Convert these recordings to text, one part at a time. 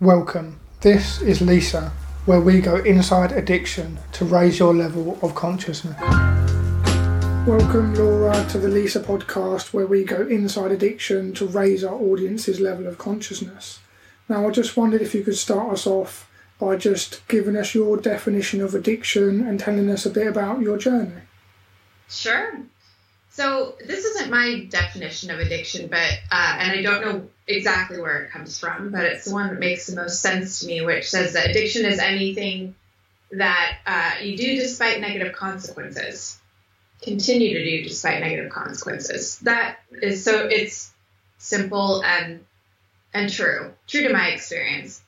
Welcome. This is Lisa, where we go inside addiction to raise your level of consciousness. Welcome, Laura, to the Lisa podcast, where we go inside addiction to raise our audience's level of consciousness. Now, I just wondered if you could start us off by just giving us your definition of addiction and telling us a bit about your journey. Sure. So this isn't my definition of addiction, but uh, and I don't know exactly where it comes from, but it's the one that makes the most sense to me, which says that addiction is anything that uh, you do despite negative consequences, continue to do despite negative consequences. That is so it's simple and and true, true to my experience.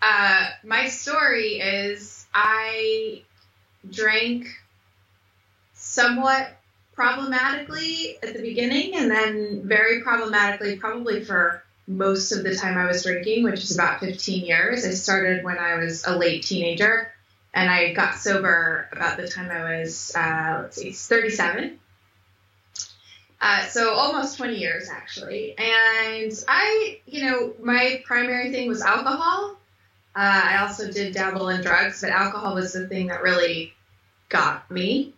Uh, my story is I drank somewhat problematically at the beginning and then very problematically probably for most of the time I was drinking, which is about 15 years. I started when I was a late teenager and I got sober about the time I was, uh, let's see, 37. Uh, so almost 20 years actually. And I, you know, my primary thing was alcohol. Uh, I also did dabble in drugs, but alcohol was the thing that really got me.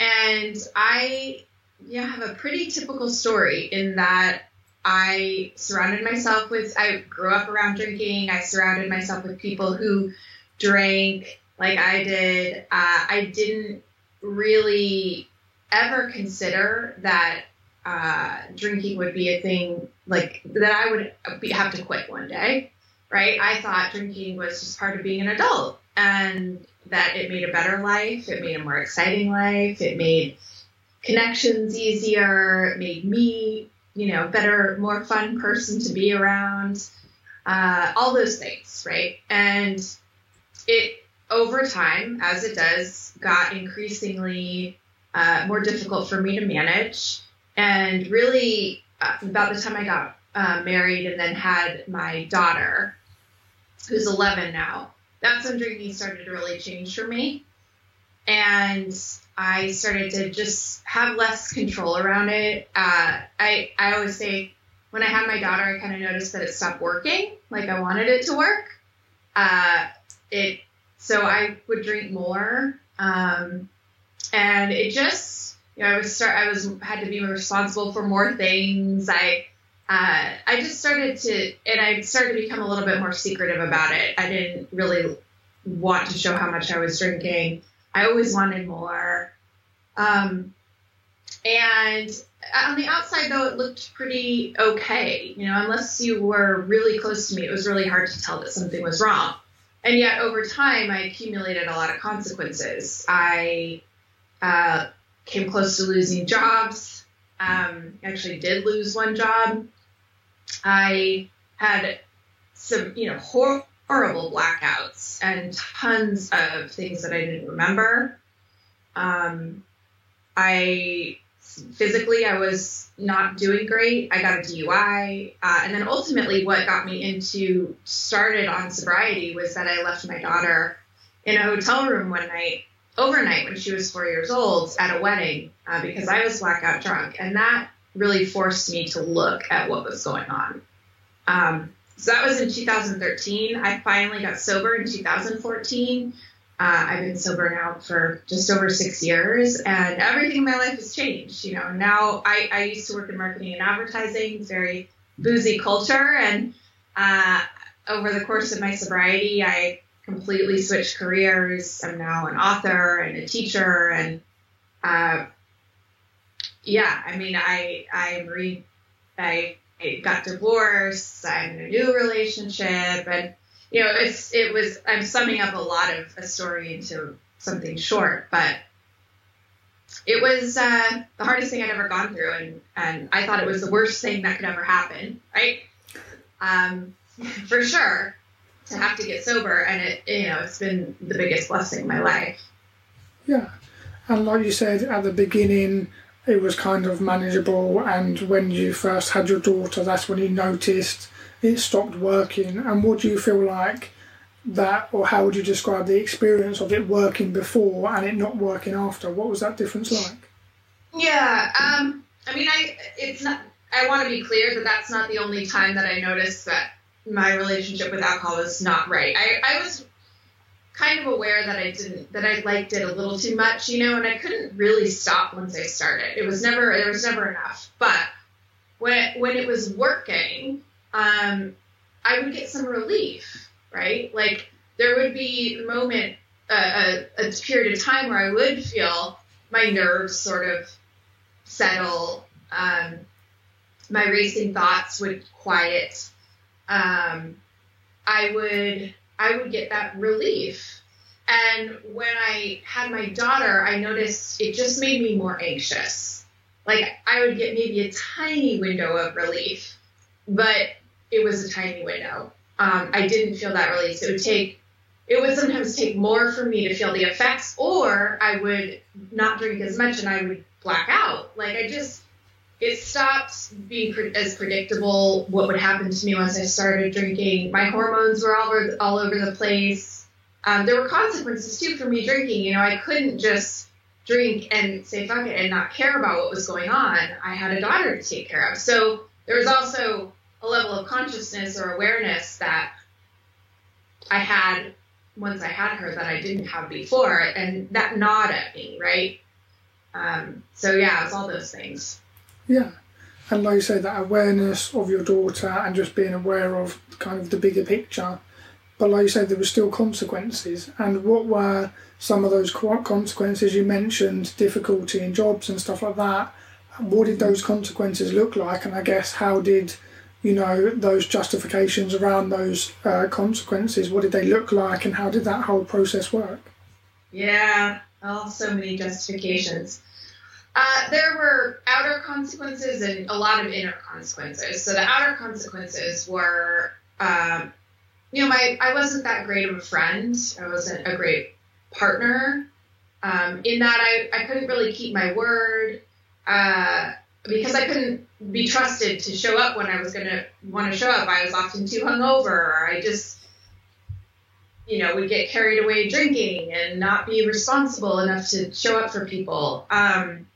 And I yeah, have a pretty typical story in that I surrounded myself with, I grew up around drinking. I surrounded myself with people who drank like I did. Uh, I didn't really ever consider that uh, drinking would be a thing like that I would be, have to quit one day, right? I thought drinking was just part of being an adult and that it made a better life, it made a more exciting life, it made connections easier, it made me, you know, better, more fun person to be around, uh, all those things, right? And it, over time, as it does, got increasingly uh, more difficult for me to manage. And really, uh, about the time I got uh, married and then had my daughter, who's 11 now, that's when drinking started to really change for me. And I started to just have less control around it. Uh, I, I always say when I had my daughter, I kind of noticed that it stopped working. Like I wanted it to work. Uh, it, so I would drink more. Um, and it just, you know, I was start, I was, had to be responsible for more things. I, uh, I just started to, and I started to become a little bit more secretive about it. I didn't really want to show how much I was drinking. I always wanted more. Um, and on the outside, though, it looked pretty okay. You know, unless you were really close to me, it was really hard to tell that something was wrong. And yet, over time, I accumulated a lot of consequences. I uh, came close to losing jobs. Um, actually, did lose one job. I had some, you know, horrible blackouts and tons of things that I didn't remember. Um, I physically I was not doing great. I got a DUI, uh, and then ultimately, what got me into started on sobriety was that I left my daughter in a hotel room one night overnight when she was four years old at a wedding uh, because I was blackout drunk, and that really forced me to look at what was going on. Um, so that was in 2013. I finally got sober in 2014. Uh, I've been sober now for just over six years, and everything in my life has changed. You know, now I, I used to work in marketing and advertising, very boozy culture, and uh, over the course of my sobriety, I completely switched careers. I'm now an author and a teacher, and uh, yeah, I mean, I I re I, got divorced. I'm in a new relationship, and you know, it's it was I'm summing up a lot of a story into something short, but it was uh, the hardest thing I'd ever gone through, and and I thought it was the worst thing that could ever happen, right? Um, for sure, to have to get sober, and it you know it's been the biggest blessing in my life. Yeah, and like you said at the beginning, it was kind of manageable. And when you first had your daughter, that's when you noticed it stopped working. And what do you feel like that, or how would you describe the experience of it working before and it not working after? What was that difference like? Yeah, um, I mean, I it's not. I want to be clear that that's not the only time that I noticed that my relationship with alcohol was not right. I, I was kind of aware that I didn't that I liked it a little too much, you know, and I couldn't really stop once I started. It was never there was never enough. But when when it was working, um, I would get some relief, right? Like there would be a moment, uh, a, a period of time where I would feel my nerves sort of settle. Um, my racing thoughts would quiet. Um, I would I would get that relief. And when I had my daughter, I noticed it just made me more anxious. Like I would get maybe a tiny window of relief, but it was a tiny window. Um, I didn't feel that release. It would take, it would sometimes take more for me to feel the effects, or I would not drink as much and I would black out. Like I just, it stopped being pre- as predictable what would happen to me once I started drinking. My hormones were all over, all over the place. Um, there were consequences too for me drinking. You know, I couldn't just drink and say fuck it and not care about what was going on. I had a daughter to take care of. So there was also a level of consciousness or awareness that I had once I had her that I didn't have before, and that gnawed at me, right? Um, so yeah, it's all those things. Yeah. And like you say, that awareness of your daughter and just being aware of kind of the bigger picture. But like you said, there were still consequences. And what were some of those consequences? You mentioned difficulty in jobs and stuff like that. What did those consequences look like? And I guess how did you know those justifications around those uh, consequences? What did they look like, and how did that whole process work? Yeah, oh, so many justifications. Uh, there were outer consequences and a lot of inner consequences. So the outer consequences were, um, you know, my I wasn't that great of a friend. I wasn't a great partner. Um, in that I, I couldn't really keep my word uh, because I couldn't be trusted to show up when I was going to want to show up. I was often too hungover, or I just, you know, would get carried away drinking and not be responsible enough to show up for people. Um,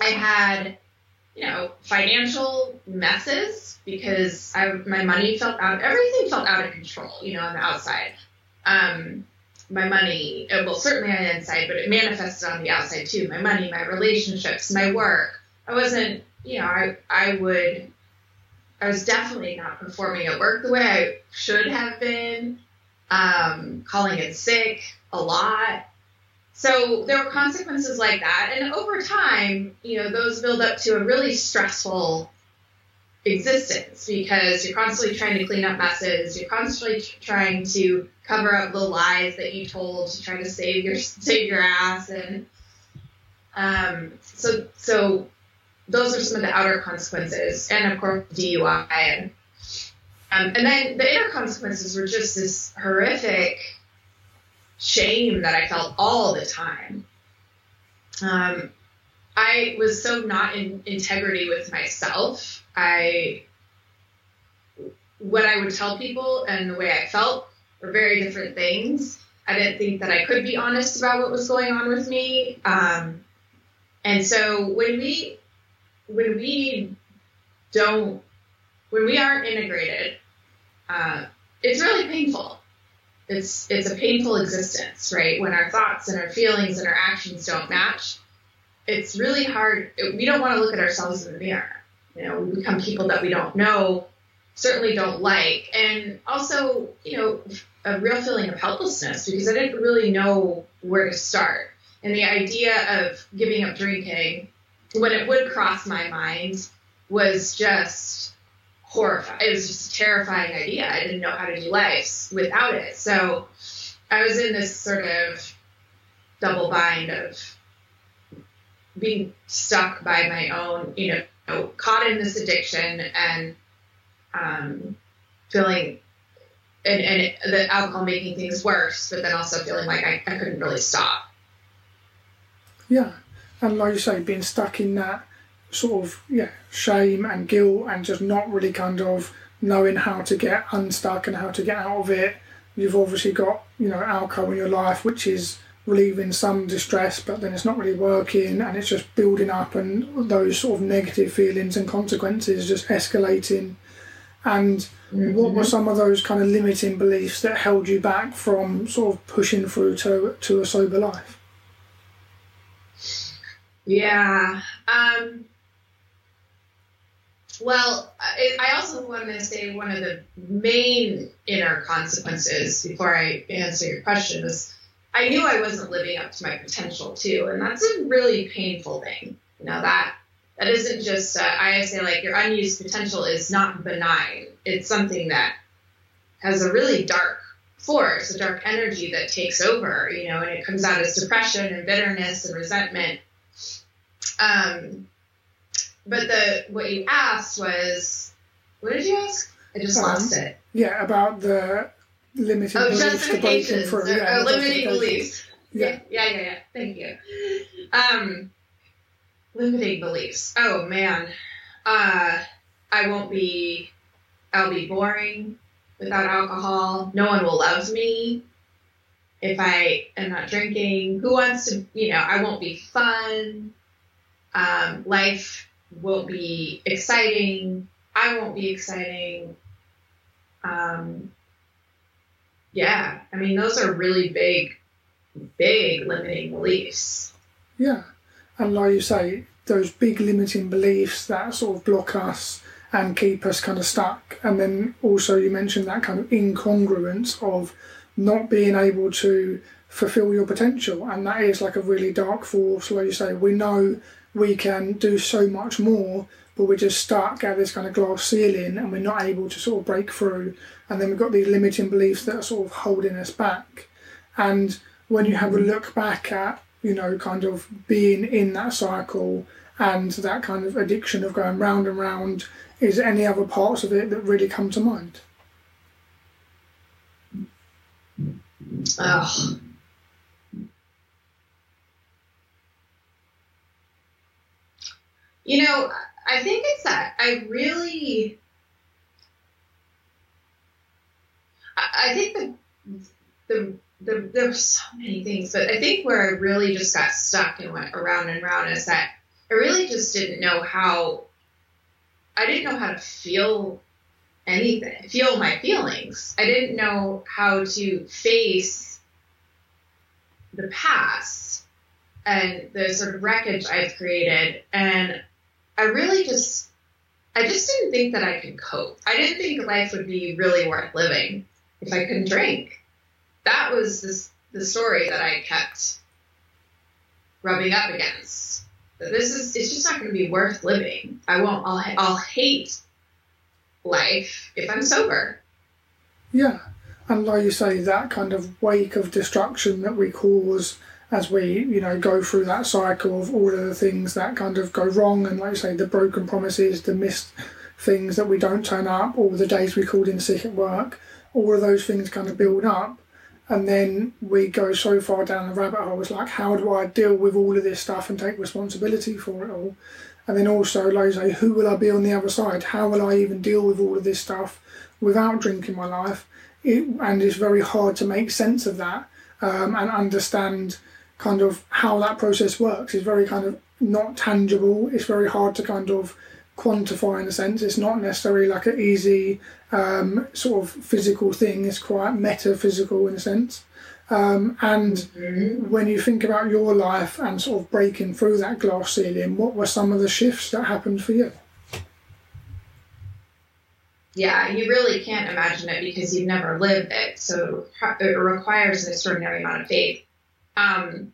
I had, you know, financial messes because I my money felt out. Everything felt out of control. You know, on the outside. Um, my money, uh, well, certainly on the inside, but it manifested on the outside too. My money, my relationships, my work. I wasn't, you know, I I would. I was definitely not performing at work the way I should have been. Um, calling in sick a lot. So there were consequences like that. And over time, you know, those build up to a really stressful existence because you're constantly trying to clean up messes. You're constantly trying to cover up the lies that you told to try to save your save your ass. And um, so so those are some of the outer consequences, and of course DUI. And um, and then the inner consequences were just this horrific shame that I felt all the time. Um, I was so not in integrity with myself. I, what I would tell people and the way I felt were very different things. I didn't think that I could be honest about what was going on with me. Um, and so when we, when we don't, when we aren't integrated, uh, it's really painful it's it's a painful existence, right? When our thoughts and our feelings and our actions don't match, it's really hard. We don't want to look at ourselves in the mirror. You know, we become people that we don't know, certainly don't like, and also, you know, a real feeling of helplessness because I didn't really know where to start. And the idea of giving up drinking, when it would cross my mind, was just It was just a terrifying idea. I didn't know how to do life without it. So I was in this sort of double bind of being stuck by my own, you know, caught in this addiction and um, feeling and, and the alcohol making things worse, but then also feeling like I, I couldn't really stop. Yeah. And like you say, being stuck in that sort of yeah shame and guilt and just not really kind of knowing how to get unstuck and how to get out of it. You've obviously got you know alcohol in your life, which is relieving some distress, but then it's not really working and it's just building up and those sort of negative feelings and consequences just escalating. And mm-hmm. what were some of those kind of limiting beliefs that held you back from sort of pushing through to to a sober life? Yeah. Um, well, I, also want to say one of the main inner consequences before I answer your question is I knew I wasn't living up to my potential too, and that's a really painful thing. You know that that isn't just uh, I say like your unused potential is not benign. It's something that has a really dark force, a dark energy that takes over. You know, and it comes out as depression and bitterness and resentment. Um, but the what you asked was, what did you ask? I just um, lost it. Yeah, about the limiting oh, beliefs to breaking through. Yeah, limiting beliefs. Yeah. yeah, yeah, yeah. Thank you. Um, limiting beliefs. Oh man, uh, I won't be. I'll be boring without alcohol. No one will love me if I am not drinking. Who wants to? You know, I won't be fun. Um, life won't be exciting. I won't be exciting. Um, yeah, I mean, those are really big, big limiting beliefs. Yeah, and like you say, those big limiting beliefs that sort of block us and keep us kind of stuck. And then also, you mentioned that kind of incongruence of not being able to fulfill your potential, and that is like a really dark force. Like you say, we know we can do so much more, but we're just stuck at this kind of glass ceiling and we're not able to sort of break through. And then we've got these limiting beliefs that are sort of holding us back. And when you have a mm-hmm. look back at, you know, kind of being in that cycle and that kind of addiction of going round and round, is there any other parts of it that really come to mind? Oh, You know, I think it's that I really, I, think the, the, the, there were so many things, but I think where I really just got stuck and went around and around is that I really just didn't know how, I didn't know how to feel anything, feel my feelings. I didn't know how to face the past and the sort of wreckage I've created. And I really just, I just didn't think that I could cope. I didn't think life would be really worth living if I couldn't drink. That was this, the story that I kept rubbing up against. That this is, it's just not going to be worth living. I won't, I'll, I'll hate life if I'm sober. Yeah. And like you say, that kind of wake of destruction that we cause as we you know go through that cycle of all of the things that kind of go wrong and like you say the broken promises the missed things that we don't turn up all the days we called in sick at work all of those things kind of build up. And then we go so far down the rabbit hole. It's like how do i deal with all of this stuff and take responsibility for it all? And then also like say who will i be on the other side? How will i even deal with all of this stuff without drinking my life? It, and it's very hard to make sense of that um, and understand kind of how that process works is very kind of not tangible. It's very hard to kind of quantify in a sense. It's not necessarily like an easy um, sort of physical thing. It's quite metaphysical in a sense. Um, and mm-hmm. when you think about your life and sort of breaking through that glass ceiling, what were some of the shifts that happened for you? Yeah, you really can't imagine it because you've never lived it. So it requires an extraordinary amount of faith. Um,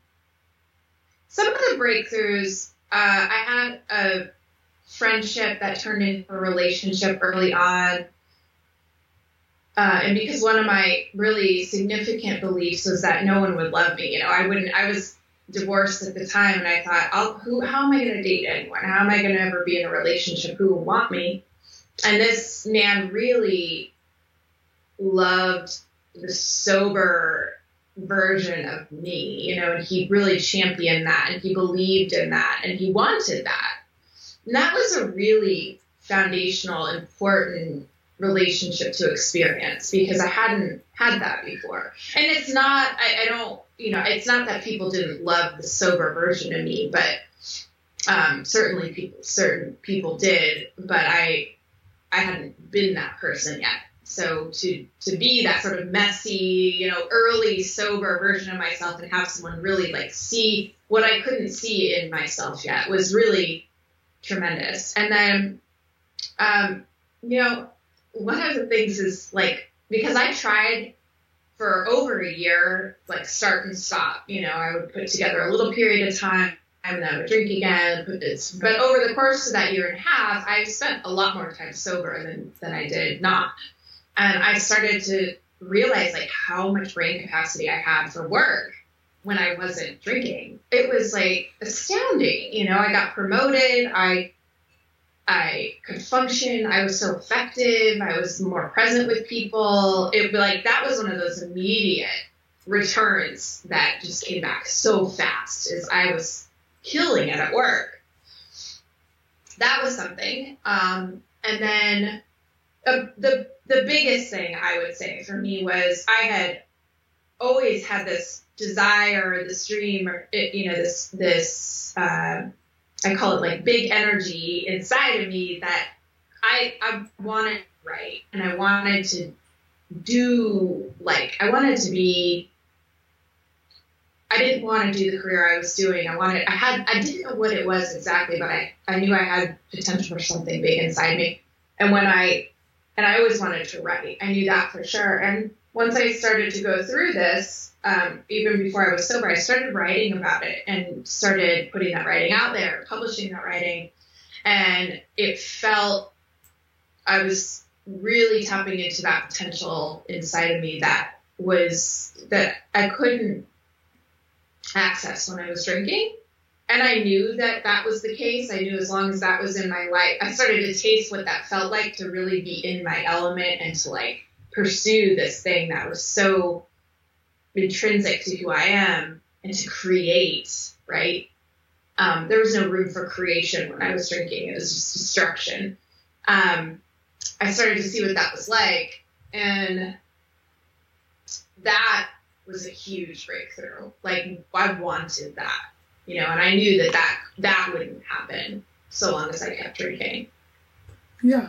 some of the breakthroughs, uh, I had a friendship that turned into a relationship early on. Uh, and because one of my really significant beliefs was that no one would love me, you know, I wouldn't, I was divorced at the time and I thought, I'll, who, how am I going to date anyone? How am I going to ever be in a relationship? Who will want me? And this man really loved the sober version of me, you know, and he really championed that and he believed in that and he wanted that. And that was a really foundational, important relationship to experience because I hadn't had that before. And it's not, I, I don't, you know, it's not that people didn't love the sober version of me, but um, certainly people, certain people did. But I, I hadn't been that person yet. So to to be that sort of messy, you know, early sober version of myself and have someone really like see what I couldn't see in myself yet was really tremendous. And then, um, you know, one of the things is like because I tried for over a year, like start and stop. You know, I would put together a little period of time and then I would drink again. But over the course of that year and a half, I spent a lot more time sober than than I did not. And I started to realize like how much brain capacity I had for work when I wasn't drinking. It was like astounding. You know, I got promoted. I I could function. I was so effective. I was more present with people. It like that was one of those immediate returns that just came back so fast as I was killing it at work. That was something. Um, and then the the biggest thing I would say for me was I had always had this desire, this dream, or you know, this this uh, I call it like big energy inside of me that I I wanted right and I wanted to do like I wanted to be I didn't want to do the career I was doing. I wanted I had I didn't know what it was exactly, but I, I knew I had potential for something big inside me. And when I and I always wanted to write. I knew that for sure. And once I started to go through this, um, even before I was sober, I started writing about it and started putting that writing out there, publishing that writing. And it felt I was really tapping into that potential inside of me that was that I couldn't access when I was drinking. And I knew that that was the case. I knew as long as that was in my life, I started to taste what that felt like to really be in my element and to like pursue this thing that was so intrinsic to who I am and to create, right? Um, there was no room for creation when I was drinking. It was just destruction. Um, I started to see what that was like. And that was a huge breakthrough. Like, I wanted that, you know, and I knew that that, that wouldn't happen so long as I kept drinking. Yeah.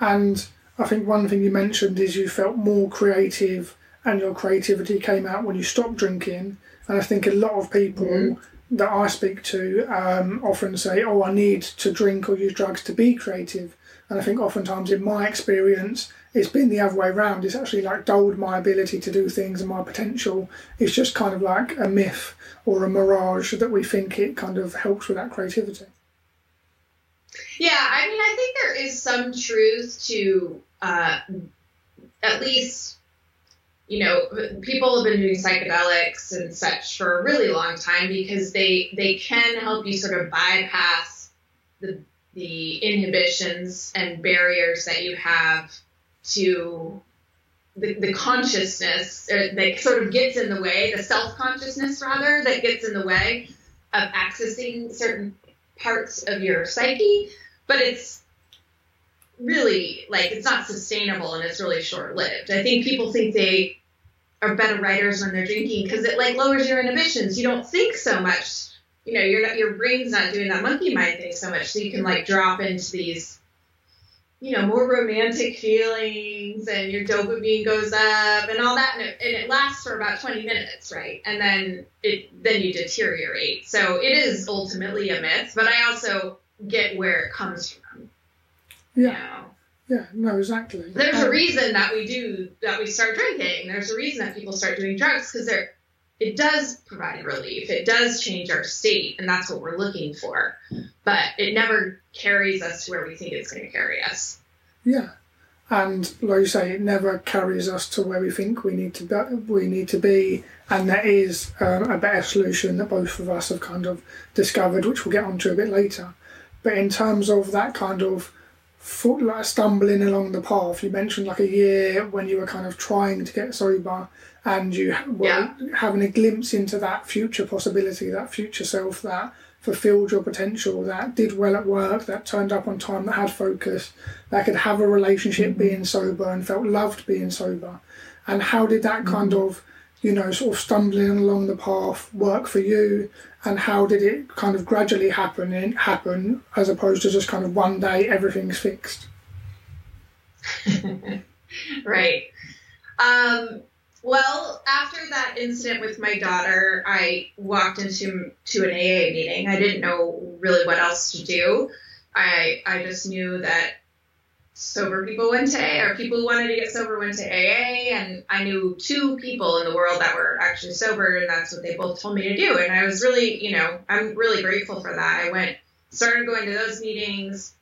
And I think one thing you mentioned is you felt more creative and your creativity came out when you stopped drinking. And I think a lot of people mm-hmm. that I speak to um, often say, Oh, I need to drink or use drugs to be creative. And I think oftentimes in my experience, it's been the other way around. It's actually like dulled my ability to do things and my potential. It's just kind of like a myth or a mirage that we think it kind of helps with that creativity. Yeah, I mean, I think there is some truth to uh, at least, you know, people have been doing psychedelics and such for a really long time because they they can help you sort of bypass the the inhibitions and barriers that you have to the, the consciousness that sort of gets in the way, the self consciousness rather, that gets in the way of accessing certain parts of your psyche. But it's really like it's not sustainable and it's really short lived. I think people think they are better writers when they're drinking because it like lowers your inhibitions. You don't think so much. You know, you're not your brain's not doing that monkey mind thing so much, so you can like drop into these you know, more romantic feelings and your dopamine goes up and all that. And it, and it, lasts for about 20 minutes, right? And then it, then you deteriorate. So it is ultimately a myth, but I also get where it comes from. Yeah. You know? Yeah, no, exactly. There's um, a reason that we do, that we start drinking. There's a reason that people start doing drugs because they're, it does provide relief. It does change our state, and that's what we're looking for. But it never carries us to where we think it's going to carry us. Yeah, and like you say, it never carries us to where we think we need to be. We need to be, and that is um, a better solution that both of us have kind of discovered, which we'll get onto a bit later. But in terms of that kind of foot, like stumbling along the path, you mentioned like a year when you were kind of trying to get sober and you were yeah. having a glimpse into that future possibility, that future self that fulfilled your potential, that did well at work, that turned up on time, that had focus, that could have a relationship mm-hmm. being sober and felt loved being sober. And how did that mm-hmm. kind of, you know, sort of stumbling along the path work for you? And how did it kind of gradually happen and happen as opposed to just kind of one day everything's fixed? right. Um, well, after that incident with my daughter, I walked into to an AA meeting. I didn't know really what else to do. I I just knew that sober people went to AA, or people who wanted to get sober went to AA, and I knew two people in the world that were actually sober, and that's what they both told me to do. And I was really, you know, I'm really grateful for that. I went, started going to those meetings.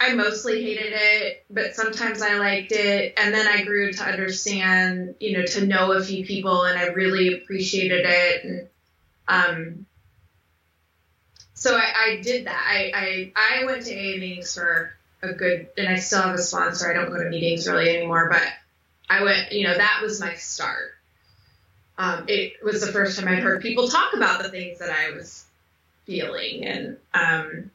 I mostly hated it, but sometimes I liked it. And then I grew to understand, you know, to know a few people, and I really appreciated it. And um, so I, I did that. I, I I went to AA meetings for a good, and I still have a sponsor. I don't go to meetings really anymore, but I went, you know, that was my start. Um, it was the first time I'd heard people talk about the things that I was feeling, and um,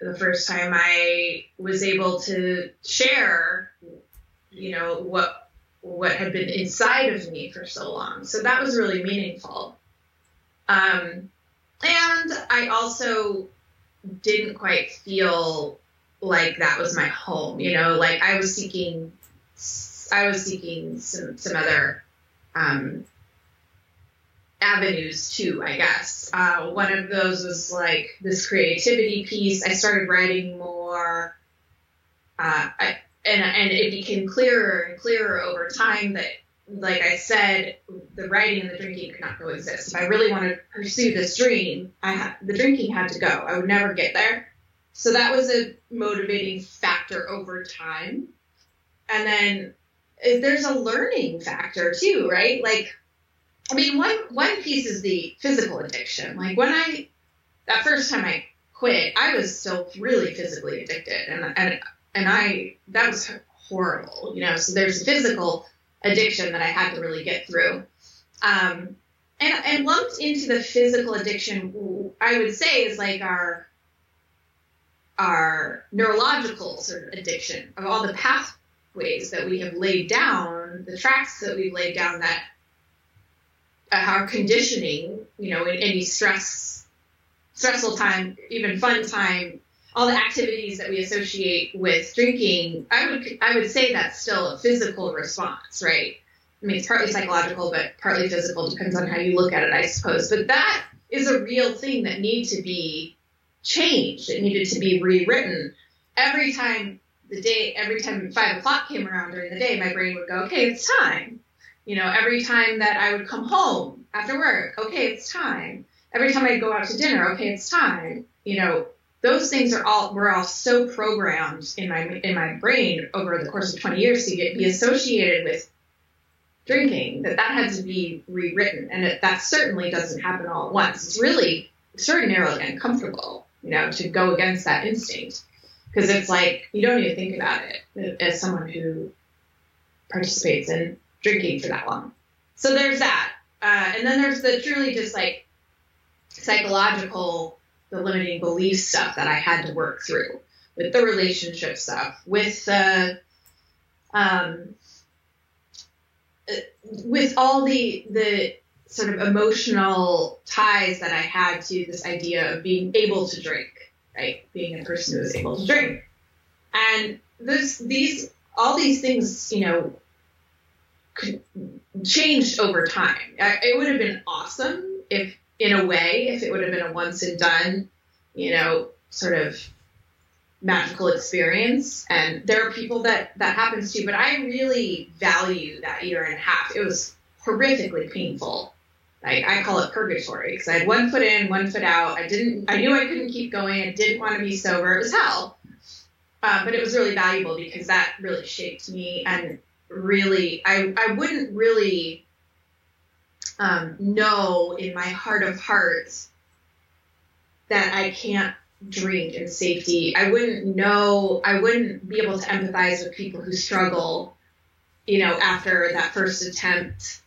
the first time I was able to share, you know, what what had been inside of me for so long. So that was really meaningful. Um, and I also didn't quite feel like that was my home. You know, like I was seeking, I was seeking some some other um, avenues too. I guess uh, one of those was like this creativity piece. I started writing more, uh, I, and and it became clearer and clearer over time that. Like I said, the writing and the drinking could not coexist. If I really wanted to pursue this dream, I had the drinking had to go. I would never get there so that was a motivating factor over time. And then there's a learning factor too, right? Like, I mean, one one piece is the physical addiction. Like when I that first time I quit, I was still really physically addicted, and and and I that was horrible, you know. So there's physical addiction that I had to really get through. Um, and and lumped into the physical addiction, I would say is like our our neurological sort of addiction of all the pathways that we have laid down, the tracks that we've laid down that our conditioning, you know, in any stress, stressful time, even fun time, all the activities that we associate with drinking, I would I would say that's still a physical response, right? I mean, it's partly psychological, but partly physical. Depends on how you look at it, I suppose. But that is a real thing that needs to be changed. It needed to be rewritten. Every time the day, every time five o'clock came around during the day, my brain would go, okay, it's time. You know, every time that I would come home after work, okay, it's time. Every time I'd go out to dinner, okay, it's time. You know, those things are all were all so programmed in my in my brain over the course of 20 years to get be associated with drinking that that had to be rewritten, and it, that certainly doesn't happen all at once. It's really extraordinarily uncomfortable you know, to go against that instinct. Because it's like, you don't even think about it as someone who participates in drinking for that long. So there's that. Uh, and then there's the truly just like psychological, the limiting belief stuff that I had to work through with the relationship stuff, with the, um, uh, with all the the sort of emotional ties that I had to this idea of being able to drink, right? Being a person who is able to drink. And this, these, all these things, you know, changed over time. It would have been awesome if, in a way, if it would have been a once and done, you know, sort of magical experience. And there are people that that happens to, but I really value that year and a half. It was horrifically painful I, I call it purgatory because I had one foot in, one foot out. I didn't, I knew I couldn't keep going. I didn't want to be sober. It was hell. Uh, but it was really valuable because that really shaped me and really, I, I wouldn't really um, know in my heart of hearts that I can't drink in safety. I wouldn't know, I wouldn't be able to empathize with people who struggle, you know, after that first attempt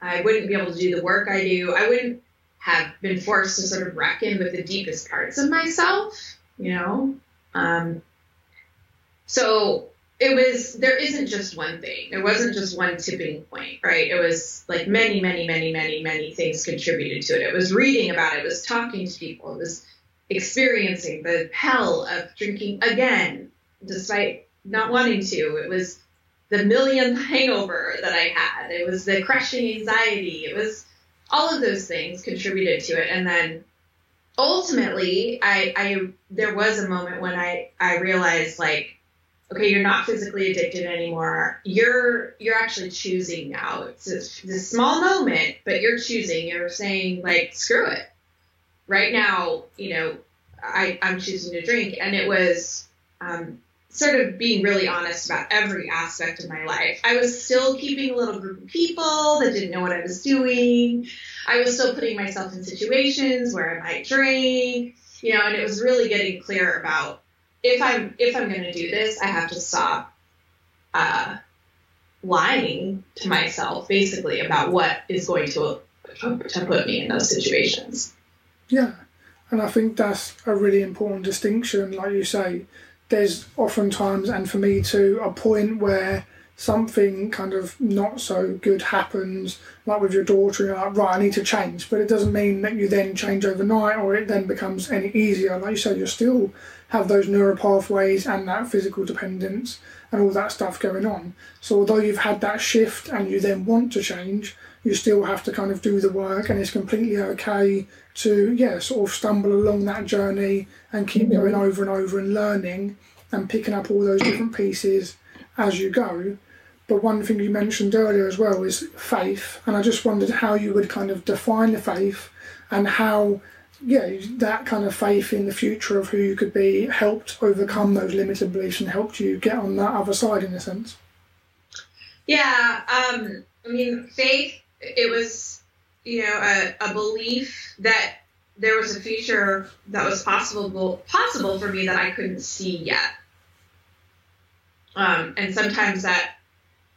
I wouldn't be able to do the work I do. I wouldn't have been forced to sort of reckon with the deepest parts of myself, you know? Um, so it was, there isn't just one thing. There wasn't just one tipping point, right? It was like many, many, many, many, many things contributed to it. It was reading about it, it was talking to people, it was experiencing the hell of drinking again, despite not wanting to. It was the millionth hangover that I had. It was the crushing anxiety. It was all of those things contributed to it. And then ultimately, I, I there was a moment when I, I realized like, okay, you're not physically addicted anymore. You're you're actually choosing now. It's a, a small moment, but you're choosing. You're saying like, screw it. Right now, you know, I, I'm choosing to drink, and it was um, sort of being really honest about every aspect of my life. I was still keeping a little group of people that didn't know what I was doing. I was still putting myself in situations where I might drink, you know, and it was really getting clear about if I'm if I'm going to do this, I have to stop uh, lying to myself, basically about what is going to to put me in those situations. Yeah, and I think that's a really important distinction, like you say there's oftentimes, and for me too, a point where something kind of not so good happens, like with your daughter, you're like, right, I need to change. But it doesn't mean that you then change overnight or it then becomes any easier. Like you said, you still have those neural pathways and that physical dependence and all that stuff going on. So although you've had that shift and you then want to change, you still have to kind of do the work and it's completely okay to yeah sort of stumble along that journey and keep going over and over and learning and picking up all those different pieces as you go. But one thing you mentioned earlier as well is faith and i just wondered how you would kind of define the faith and how yeah that kind of faith in the future of who you could be helped overcome those limited beliefs and helped you get on that other side in a sense. Yeah um i mean faith it was you know, a, a belief that there was a future that was possible possible for me that I couldn't see yet. Um, and sometimes that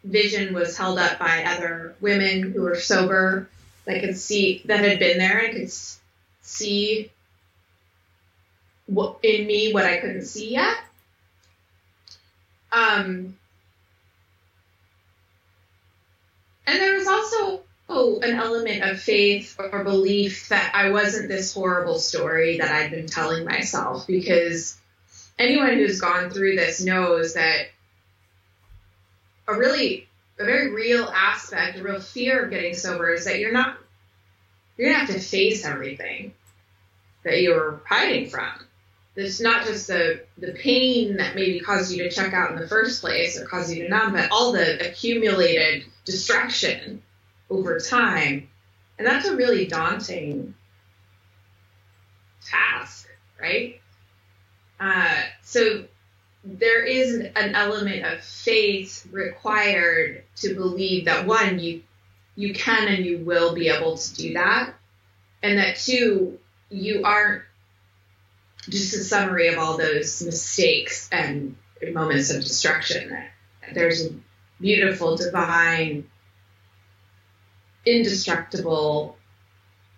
vision was held up by other women who were sober that could see that had been there and could see what in me what I couldn't see yet. Um, and there was also oh, an element of faith or belief that I wasn't this horrible story that I'd been telling myself because anyone who's gone through this knows that a really a very real aspect, a real fear of getting sober is that you're not you're gonna have to face everything that you're hiding from. It's not just the the pain that maybe caused you to check out in the first place or caused you to numb, but all the accumulated distraction over time. And that's a really daunting task, right? Uh, so there is an element of faith required to believe that one, you you can and you will be able to do that, and that two, you aren't just a summary of all those mistakes and moments of destruction. There's a beautiful divine indestructible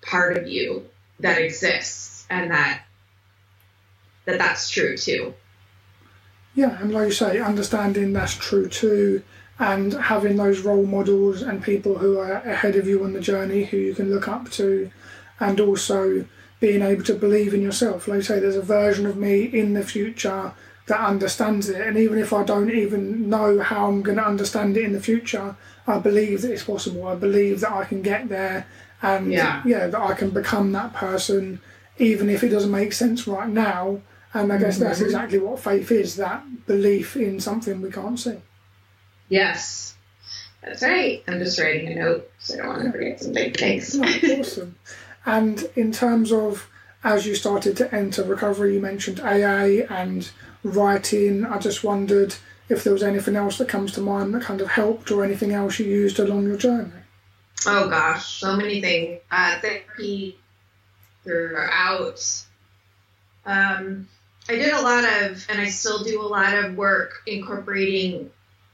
part of you that exists and that that that's true too. Yeah and like you say understanding that's true too and having those role models and people who are ahead of you on the journey who you can look up to and also being able to believe in yourself. Like you say there's a version of me in the future that understands it and even if i don't even know how i'm going to understand it in the future I believe that it's possible. I believe that I can get there, and yeah, yeah that I can become that person, even if it doesn't make sense right now. And I guess mm-hmm. that's exactly what faith is: that belief in something we can't see. Yes, that's right. I'm just writing a note, so I don't want to forget something. Thanks. awesome. And in terms of as you started to enter recovery, you mentioned AA and writing. I just wondered if there was anything else that comes to mind that kind of helped or anything else you used along your journey. Oh gosh, so many things. Uh, therapy throughout. Um, I did a lot of, and I still do a lot of work incorporating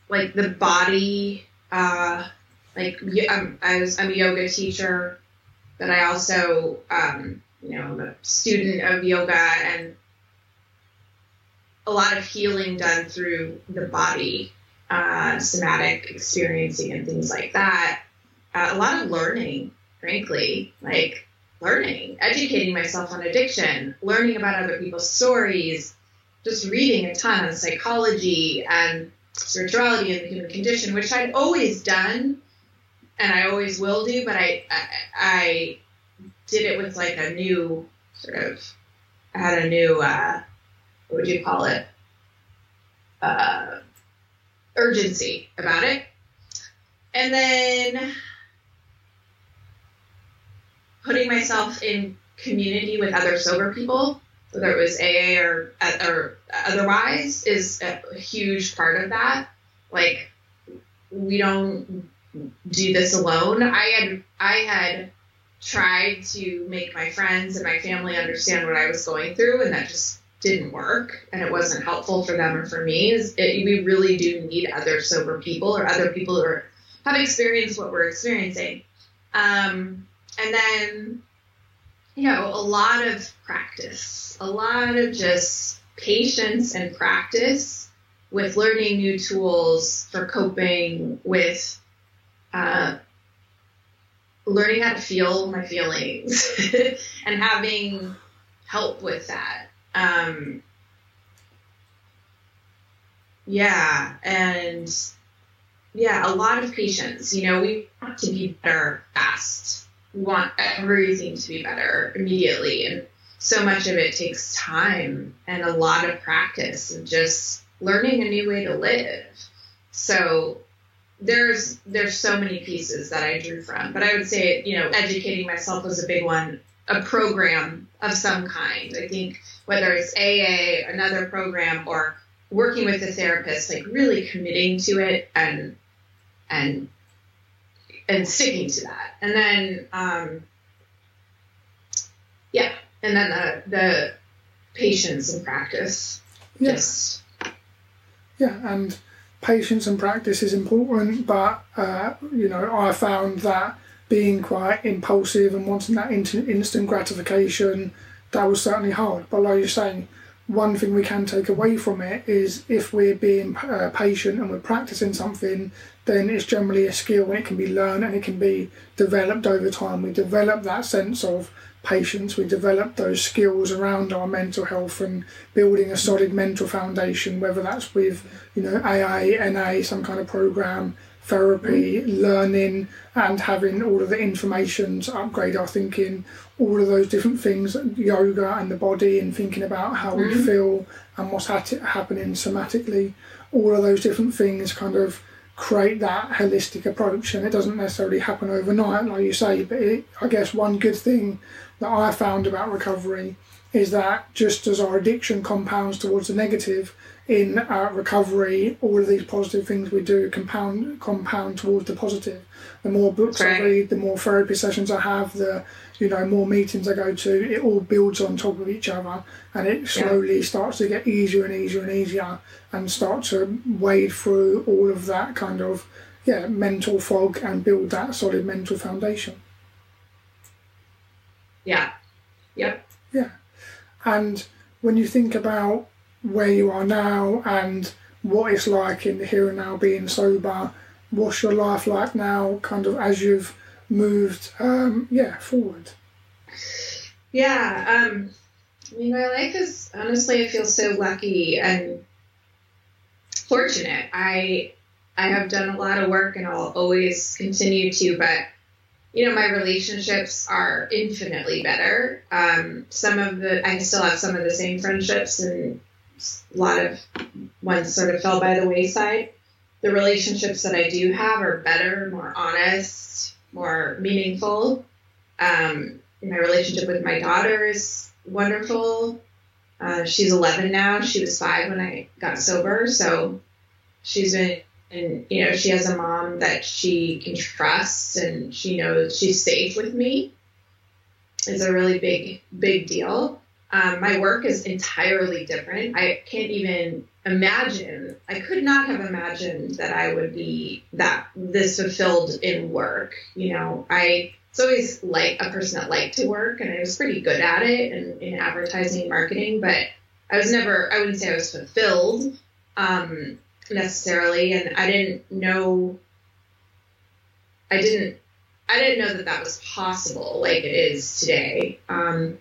like the body. Uh, like I'm, I was, I'm a yoga teacher, but I also, um, you know, I'm a student of yoga and a lot of healing done through the body, uh, somatic experiencing, and things like that. Uh, a lot of learning, frankly, like learning, educating myself on addiction, learning about other people's stories, just reading a ton on psychology and spirituality and the human condition, which I'd always done and I always will do, but I, I, I did it with like a new sort of, I had a new, uh, what would you call it? Uh, urgency about it. And then putting myself in community with other sober people, whether it was AA or, or otherwise, is a huge part of that. Like, we don't do this alone. I had I had tried to make my friends and my family understand what I was going through, and that just didn't work, and it wasn't helpful for them or for me. Is it, we really do need other sober people or other people who are, have experienced what we're experiencing. Um, and then, you know, a lot of practice, a lot of just patience and practice with learning new tools for coping with uh, learning how to feel my feelings and having help with that. Um, yeah, and yeah, a lot of patience. You know, we want to be better fast. We want everything to be better immediately. And so much of it takes time and a lot of practice and just learning a new way to live. So there's there's so many pieces that I drew from, but I would say you know educating myself was a big one. A program of some kind. I think whether it's AA, another program, or working with a therapist, like really committing to it and and and sticking to that. And then um, yeah, and then the the patience and practice. Yes. Yeah, and patience and practice is important, but uh, you know, I found that being quite impulsive and wanting that instant gratification, that was certainly hard. But like you're saying, one thing we can take away from it is if we're being uh, patient and we're practicing something, then it's generally a skill and it can be learned and it can be developed over time. We develop that sense of patience, we develop those skills around our mental health and building a solid mental foundation, whether that's with, you know, AA, NA, some kind of program, therapy, learning, and having all of the information to upgrade our thinking, all of those different things, yoga and the body, and thinking about how mm-hmm. we feel and what's at it happening somatically, all of those different things kind of create that holistic approach and it doesn't necessarily happen overnight like you say but it, i guess one good thing that I found about recovery is that just as our addiction compounds towards the negative, in uh, recovery, all of these positive things we do compound compound towards the positive. The more books right. I read, the more therapy sessions I have, the you know more meetings I go to, it all builds on top of each other, and it slowly yeah. starts to get easier and easier and easier, and start to wade through all of that kind of yeah mental fog and build that solid mental foundation. Yeah. Yep. Yeah. And when you think about where you are now and what it's like in the here and now being sober, what's your life like now, kind of as you've moved, um, yeah, forward? Yeah. Um, I mean, my life is honestly, I feel so lucky and fortunate. I I have done a lot of work and I'll always continue to, but you know, my relationships are infinitely better. Um, some of the, I still have some of the same friendships, and a lot of ones sort of fell by the wayside. The relationships that I do have are better, more honest, more meaningful. Um, my relationship with my daughter is wonderful. Uh, she's 11 now. She was five when I got sober, so she's been and you know she has a mom that she can trust and she knows she's safe with me is a really big big deal um, my work is entirely different i can't even imagine i could not have imagined that i would be that this fulfilled in work you know i it's always like a person that liked to work and i was pretty good at it in, in advertising and marketing but i was never i wouldn't say i was fulfilled um, necessarily, and I didn't know. I didn't. I didn't know that that was possible, like it is today. Um,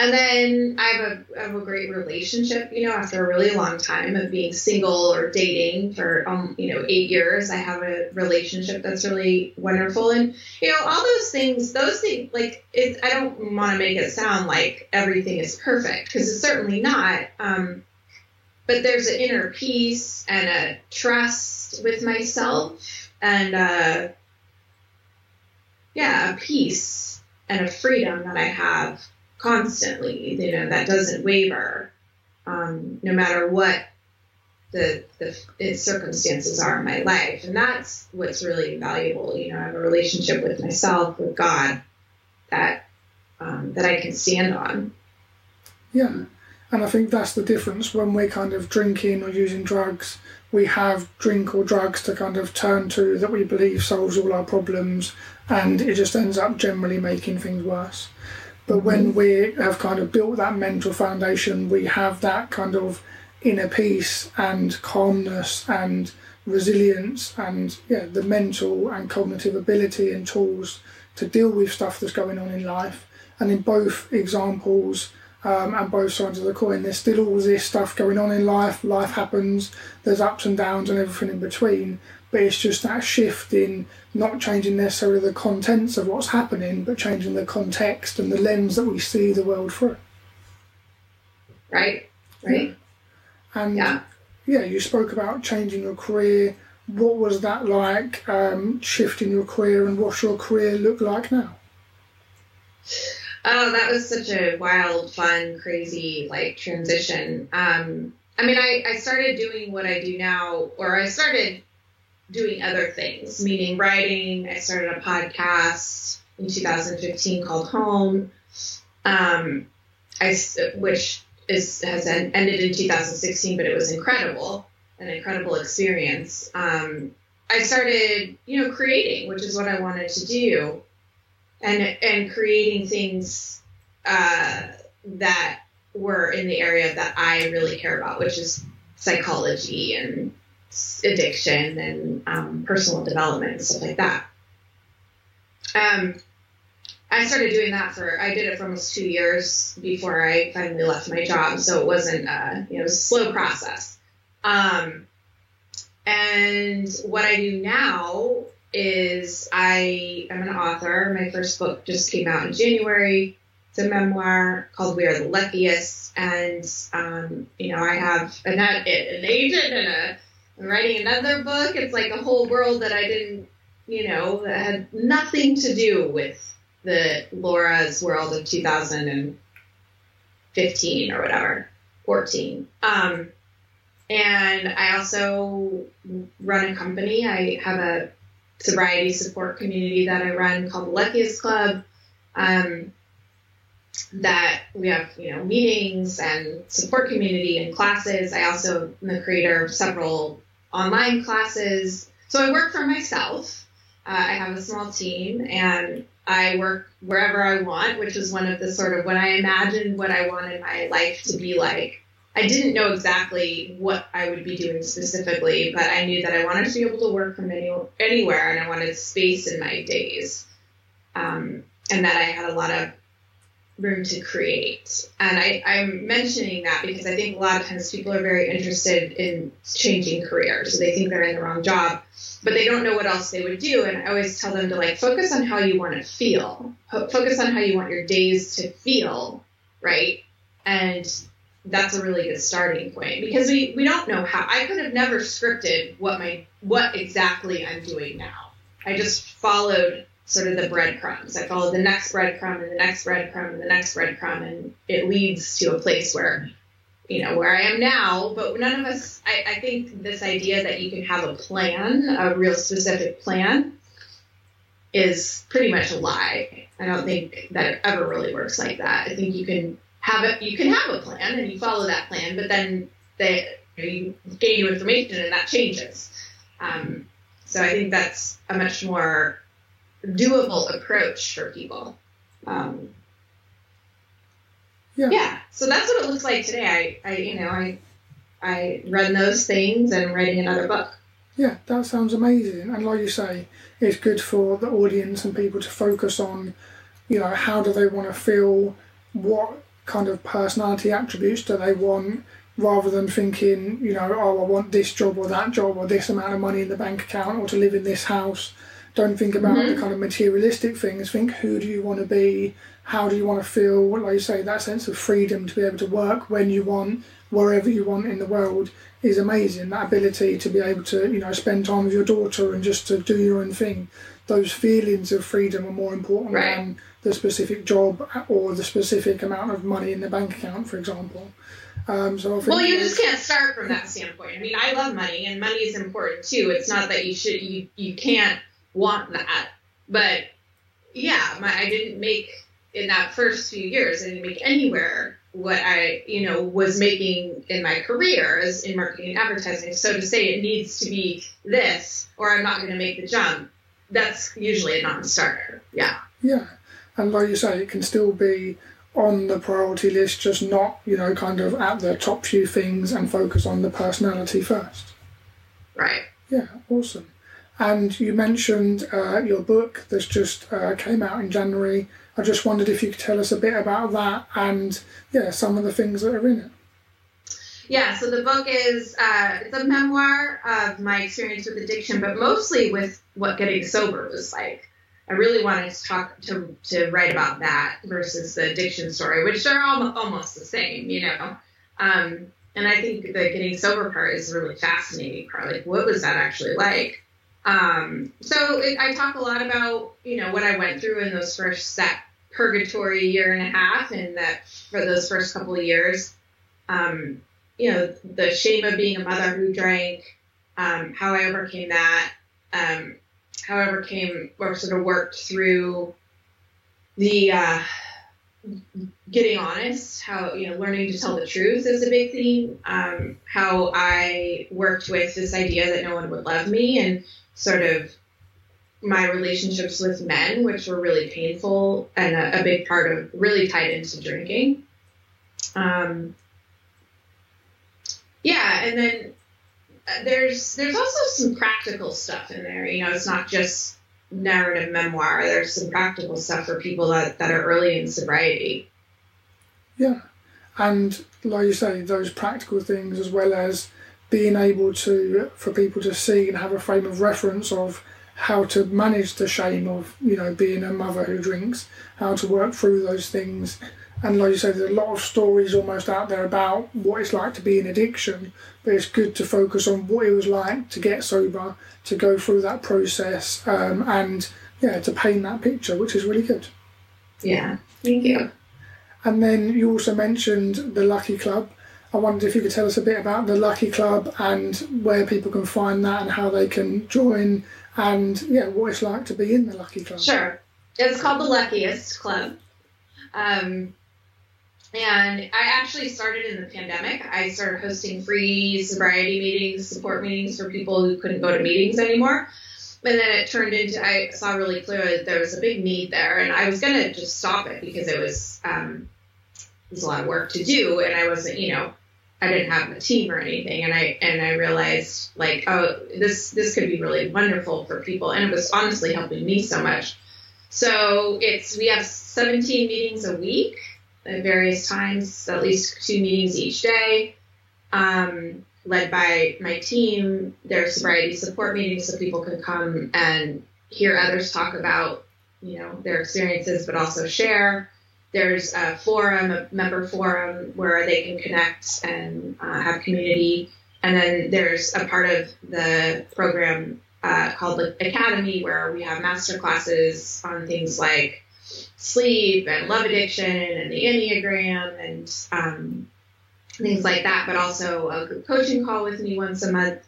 and then I have a, I have a great relationship, you know, after a really long time of being single or dating for, um, you know, eight years, I have a relationship that's really wonderful. And, you know, all those things, those things, like, it, I don't want to make it sound like everything is perfect because it's certainly not. Um, but there's an inner peace and a trust with myself and, uh, yeah, a peace and a freedom that I have constantly, you know, that doesn't waver, um, no matter what the, the circumstances are in my life. And that's what's really valuable. You know, I have a relationship with myself, with God, that um, that I can stand on. Yeah. And I think that's the difference when we're kind of drinking or using drugs. We have drink or drugs to kind of turn to that we believe solves all our problems, and it just ends up generally making things worse. But when we have kind of built that mental foundation, we have that kind of inner peace and calmness and resilience and yeah, the mental and cognitive ability and tools to deal with stuff that's going on in life. And in both examples um, and both sides of the coin, there's still all this stuff going on in life. Life happens, there's ups and downs and everything in between but it's just that shift in not changing necessarily the contents of what's happening, but changing the context and the lens that we see the world through. Right, right. Yeah. And yeah. yeah, you spoke about changing your career. What was that like, um, shifting your career, and what's your career look like now? Oh, that was such a wild, fun, crazy like transition. Um, I mean, I, I started doing what I do now, or I started doing other things, meaning writing. I started a podcast in 2015 called Home, um, I, which is has ended in 2016, but it was incredible, an incredible experience. Um, I started, you know, creating, which is what I wanted to do, and and creating things uh, that were in the area that I really care about, which is psychology and addiction and um, personal development and stuff like that. Um, I started doing that for I did it for almost two years before I finally left my job, so it wasn't uh, you know it was a slow process. Um, and what I do now is I am an author. My first book just came out in January. It's a memoir called We Are the Luckiest, and um, you know I have an, an agent and a Writing another book. It's like a whole world that I didn't, you know, that had nothing to do with the Laura's world of 2015 or whatever, 14. Um, and I also run a company. I have a sobriety support community that I run called the Luckiest Club. Um, that we have, you know, meetings and support community and classes. I also am the creator of several online classes. So I work for myself. Uh, I have a small team and I work wherever I want, which is one of the sort of when I imagined what I wanted my life to be like. I didn't know exactly what I would be doing specifically, but I knew that I wanted to be able to work from any, anywhere and I wanted space in my days. Um, and that I had a lot of room to create. And I, I'm mentioning that because I think a lot of times people are very interested in changing careers. So they think they're in the wrong job, but they don't know what else they would do. And I always tell them to like focus on how you want to feel, focus on how you want your days to feel, right? And that's a really good starting point because we, we don't know how I could have never scripted what my what exactly I'm doing now. I just followed sort of the breadcrumbs. I follow the next breadcrumb and the next breadcrumb and the next breadcrumb, and it leads to a place where, you know, where I am now. But none of us, I, I think this idea that you can have a plan, a real specific plan, is pretty much a lie. I don't think that it ever really works like that. I think you can have a, you can have a plan and you follow that plan, but then they, you, gain new information and that changes. Um, so I think that's a much more doable approach for people. Um, yeah. yeah. So that's what it looks like today. I, I, you know, I, I run those things and I'm writing another book. Yeah, that sounds amazing. And like you say, it's good for the audience and people to focus on, you know, how do they want to feel, what kind of personality attributes do they want rather than thinking, you know, oh, I want this job or that job or this amount of money in the bank account or to live in this house. Don't think about mm-hmm. the kind of materialistic things. Think who do you want to be? How do you want to feel? Like you say, that sense of freedom to be able to work when you want, wherever you want in the world is amazing. That ability to be able to, you know, spend time with your daughter and just to do your own thing. Those feelings of freedom are more important right. than the specific job or the specific amount of money in the bank account, for example. Um, so well, you just can't start from that standpoint. I mean, I love money, and money is important too. It's not that you should you you can't want that, but yeah, my, I didn't make in that first few years. I didn't make anywhere what I you know was making in my career as in marketing and advertising. So to say it needs to be this, or I'm not going to make the jump, that's usually a non-starter. Yeah. Yeah, and like you say, it can still be on the priority list, just not, you know, kind of at the top few things and focus on the personality first. Right. Yeah, awesome. And you mentioned uh, your book that's just uh, came out in January. I just wondered if you could tell us a bit about that and, yeah, some of the things that are in it. Yeah, so the book is uh, it's a memoir of my experience with addiction, but mostly with what getting sober was like. I really wanted to talk to to write about that versus the addiction story, which are all, almost the same, you know. Um, and I think the getting sober part is really fascinating part. Like, what was that actually like? Um, so it, I talk a lot about you know what I went through in those first that purgatory year and a half, and that for those first couple of years, um, you know, the shame of being a mother who drank, um, how I overcame that, um, however, came or sort of worked through the uh, getting honest, how you know learning to tell the truth is a big theme. Um, how I worked with this idea that no one would love me, and sort of my relationships with men, which were really painful and a, a big part of really tied into drinking. Um, yeah, and then there's there's also some practical stuff in there. You know, it's not just narrative memoir. There's some practical stuff for people that, that are early in sobriety. Yeah, and like you say, those practical things as well as being able to for people to see and have a frame of reference of how to manage the shame of you know being a mother who drinks, how to work through those things and like you say, there's a lot of stories almost out there about what it's like to be in addiction, but it's good to focus on what it was like to get sober, to go through that process, um, and yeah, to paint that picture, which is really good. Yeah, thank you. And then you also mentioned the Lucky Club. I wondered if you could tell us a bit about the Lucky Club and where people can find that and how they can join, and yeah, what it's like to be in the Lucky Club. Sure, it's called the Luckiest Club. Um, and I actually started in the pandemic. I started hosting free sobriety meetings, support meetings for people who couldn't go to meetings anymore. And then it turned into, I saw really clearly that there was a big need there. And I was going to just stop it because it was, um, it was a lot of work to do. And I wasn't, you know, I didn't have a team or anything. And I, and I realized like, oh, this, this could be really wonderful for people. And it was honestly helping me so much. So it's, we have 17 meetings a week at various times, at least two meetings each day, um, led by my team. There's sobriety support meetings so people can come and hear others talk about, you know, their experiences, but also share. There's a forum, a member forum where they can connect and uh, have community. And then there's a part of the program uh, called the Academy where we have master classes on things like sleep and love addiction and the Enneagram and um, things like that, but also a group coaching call with me once a month.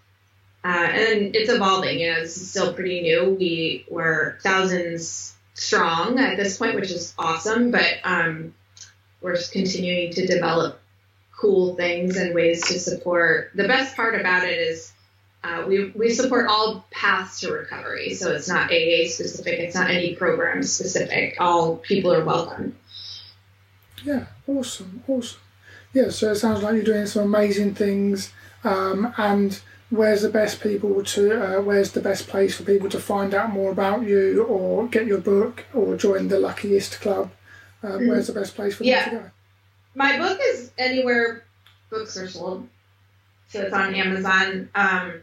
Uh, and it's evolving. You know, this is still pretty new. We were thousands strong at this point, which is awesome, but um, we're continuing to develop cool things and ways to support. The best part about it is uh, we, we support all paths to recovery. So it's not AA specific, it's not any program specific. All people are welcome. Yeah, awesome, awesome. Yeah, so it sounds like you're doing some amazing things. Um, and where's the best people to, uh, where's the best place for people to find out more about you or get your book or join the Luckiest Club? Um, mm. Where's the best place for yeah. them to go? my book is anywhere books are sold. So it's on Amazon um,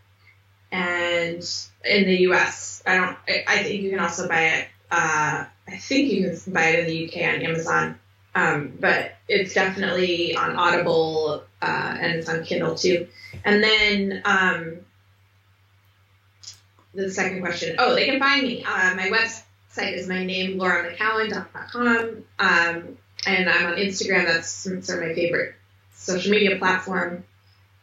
and in the US. I don't. I think you can also buy it. Uh, I think you can buy it in the UK on Amazon. Um, but it's definitely on Audible uh, and it's on Kindle too. And then um, the second question. Oh, they can find me. Uh, my website is my name, lauramckowen.com. Um, and I'm on Instagram. That's sort of my favorite social media platform.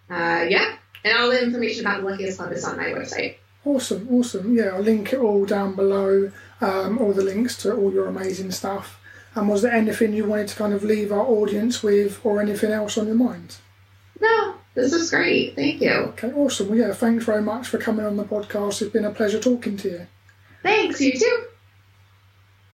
Uh, yeah, and all the information about the Luckiest Club is on my website. Awesome, awesome. Yeah, I'll link it all down below, um, all the links to all your amazing stuff. And was there anything you wanted to kind of leave our audience with or anything else on your mind? No, this is great. Thank you. Okay, awesome. Well, yeah, thanks very much for coming on the podcast. It's been a pleasure talking to you. Thanks, you too.